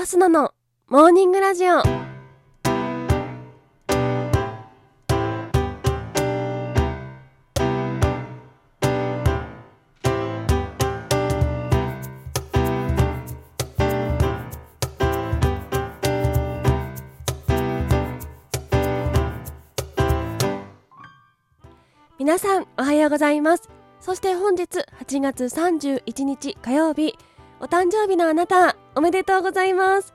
アスナのモーニングラジオ。皆さんおはようございます。そして本日8月31日火曜日。お誕生日のあなたおめでとうございます。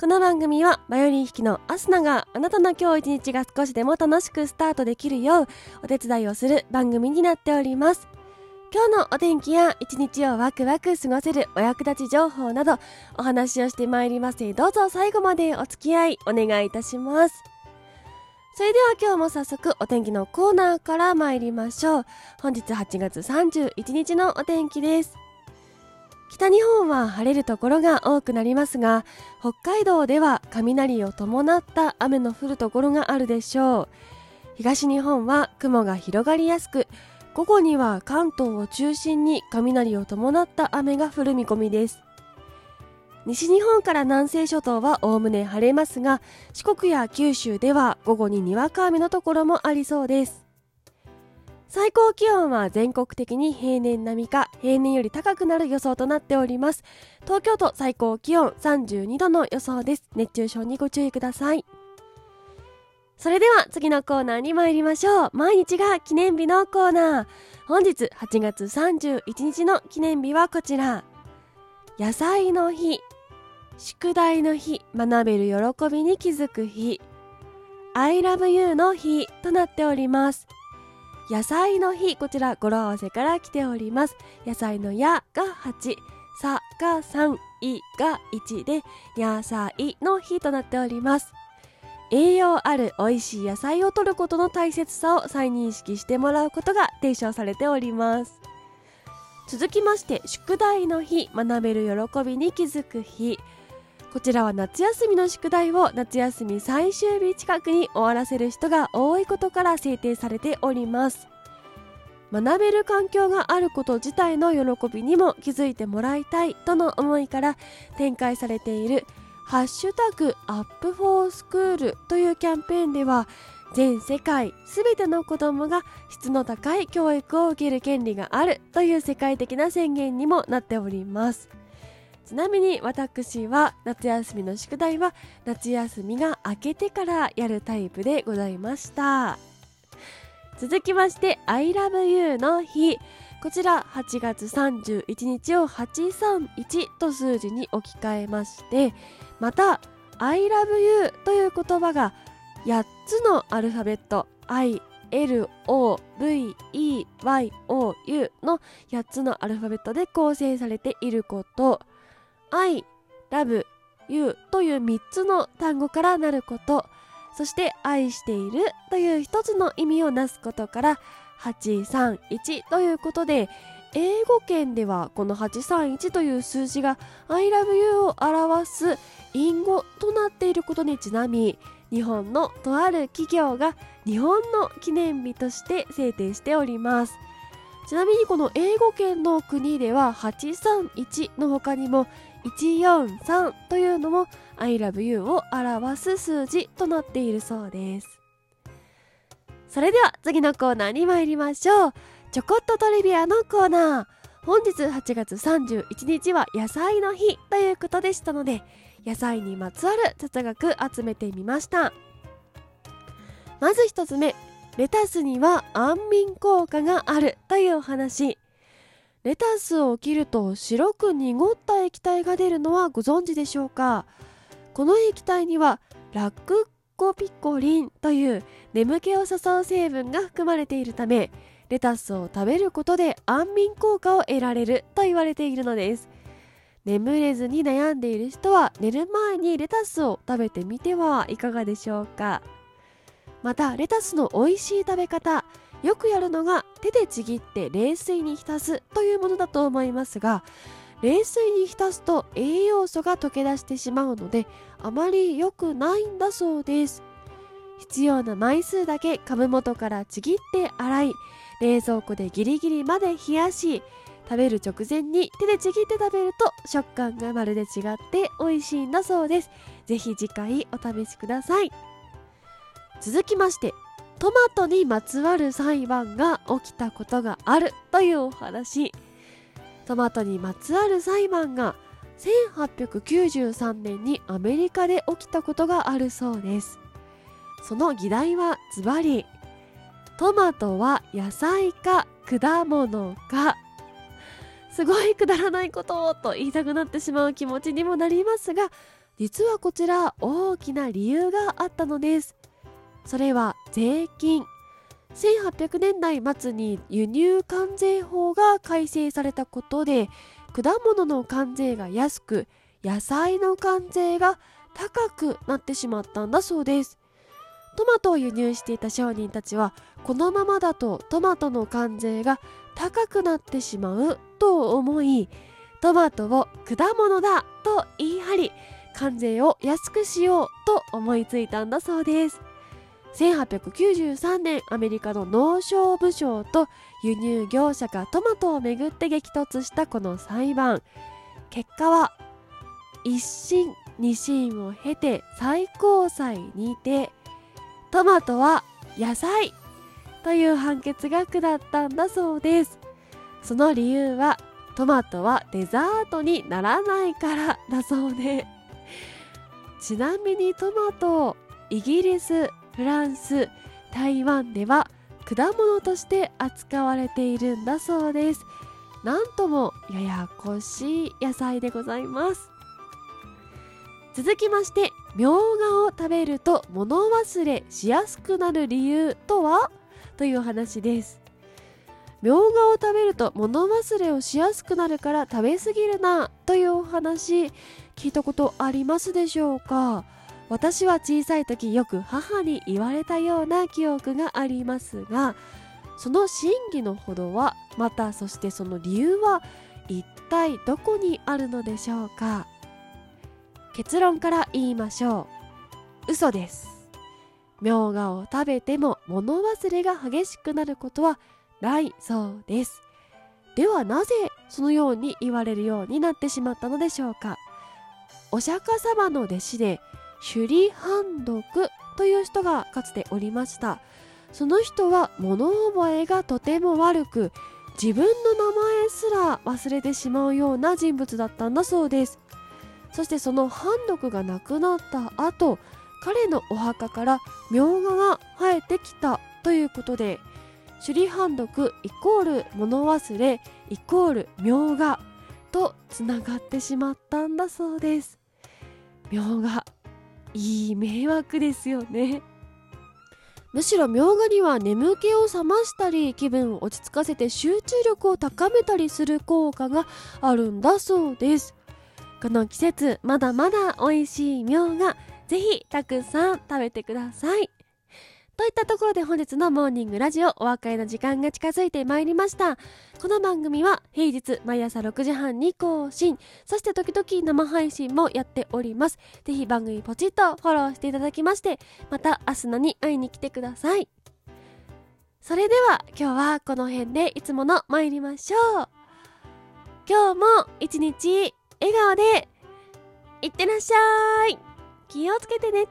この番組はバイオリン弾きのアスナがあなたの今日一日が少しでも楽しくスタートできるようお手伝いをする番組になっております。今日のお天気や一日をワクワク過ごせるお役立ち情報などお話をしてまいります。どうぞ最後までお付き合いお願いいたします。それでは今日も早速お天気のコーナーから参りましょう。本日8月31日のお天気です。北日本は晴れるところが多くなりますが北海道では雷を伴った雨の降るところがあるでしょう。東日本は雲が広がりやすく午後には関東を中心に雷を伴った雨が降る見込みです。西日本から南西諸島はおおむね晴れますが四国や九州では午後ににわか雨のところもありそうです。最高気温は全国的に平年並みか平年より高くなる予想となっております。東京都最高気温32度の予想です。熱中症にご注意ください。それでは次のコーナーに参りましょう。毎日が記念日のコーナー。本日8月31日の記念日はこちら。野菜の日宿題の日学べる喜びに気づく日。I love you の日となっております。野菜の日こちら語呂合わせから来ております。野菜のやが8さが3いが1で野菜の日となっております。栄養ある美味しい野菜を摂ることの大切さを再認識してもらうことが提唱されております。続きまして宿題の日学べる喜びに気づく日。こちらは夏休みの宿題を夏休み最終日近くに終わらせる人が多いことから制定されております。学べる環境があること自体の喜びにも気づいてもらいたいとの思いから展開されているハッシュタグアップフォースクールというキャンペーンでは全世界すべての子供が質の高い教育を受ける権利があるという世界的な宣言にもなっております。ちなみに私は夏休みの宿題は夏休みが明けてからやるタイプでございました。続きまして I love you の日。こちら8月31日を831と数字に置き換えましてまた I love you という言葉が8つのアルファベット I LOVEYOU の8つのアルファベットで構成されていること。I, love, you という3つの単語からなること。そして愛しているという一つの意味をなすことから831ということで英語圏ではこの831という数字が I love you を表す隠語となっていることにちなみ日本のとある企業が日本の記念日として制定しております。ちなみにこの英語圏の国では831の他にも143というのも I love you を表す数字となっているそうです。それでは次のコーナーに参りましょう。ちょこっとトリビアのコーナー。本日8月31日は野菜の日ということでしたので野菜にまつわる雑学集めてみました。まず1つ目。レタスには安眠効果があるというお話。レタスを切ると白く濁った液体が出るのはご存知でしょうか？この液体にはラクコピコリンという眠気を誘う成分が含まれているためレタスを食べることで安眠効果を得られると言われているのです。眠れずに悩んでいる人は寝る前にレタスを食べてみてはいかがでしょうか？またレタスの美味しい食べ方よくやるのが手でちぎって冷水に浸すというものだと思いますが冷水に浸すと栄養素が溶け出してしまうのであまり良くないんだそうです。必要な枚数だけ株元からちぎって洗い冷蔵庫でギリギリまで冷やし食べる直前に手でちぎって食べると食感がまるで違って美味しいんだそうです。ぜひ次回お試しください。続きましてトマトにまつわる裁判が起きたことがあるというお話。トマトにまつわる裁判が1893年にアメリカで起きたことがあるそうです。その議題はズバリトマトは野菜か果物か。すごいくだらないことをと言いたくなってしまう気持ちにもなりますが実はこちら大きな理由があったのです。それは税金。1800年代末に輸入関税法が改正されたことで果物の関税が安く野菜の関税が高くなってしまったんだそうです。トマトを輸入していた商人たちはこのままだとトマトの関税が高くなってしまうと思いトマトを果物だと言い張り関税を安くしようと思いついたんだそうです。1893年アメリカの農商部省と輸入業者がトマトをめぐって激突したこの裁判結果は一審二審を経て最高裁にてトマトは野菜という判決が下ったんだそうです。その理由はトマトはデザートにならないからだそうでちなみにトマトをイギリスフランス台湾では果物として扱われているんだそうです。なんともややこしい野菜でございます。続きましてみょうがを食べると物忘れしやすくなる理由とは？という話です。みょうがを食べると物忘れをしやすくなるから食べ過ぎるなというお話聞いたことありますでしょうか？私は小さい時よく母に言われたような記憶がありますがその真偽のほどはまたそしてその理由は一体どこにあるのでしょうか？結論から言いましょう。嘘です。みょうがを食べても物忘れが激しくなることはないそうです。ではなぜそのように言われるようになってしまったのでしょうか？お釈迦様の弟子で首里判読という人がかつておりました。その人は物覚えがとても悪く自分の名前すら忘れてしまうような人物だったんだそうです。そしてその判読がなくなった後彼のお墓からみょうが生えてきたということで首里判読イコール物忘れイコールみょうがとつながってしまったんだそうです。みょうがいい迷惑ですよね。むしろみょうがには眠気を覚ましたり気分を落ち着かせて集中力を高めたりする効果があるんだそうです。この季節まだまだ美味しいみょうがぜひたくさん食べてください。といったところで本日のモーニングラジオお別れの時間が近づいてまいりました。この番組は平日毎朝6時半に更新。そして時々生配信もやっております。ぜひ番組ポチッとフォローしていただきましてまた明日のに会いに来てください。それでは今日はこの辺でいつもの参りましょう。今日も一日笑顔でいってらっしゃい。気をつけてね。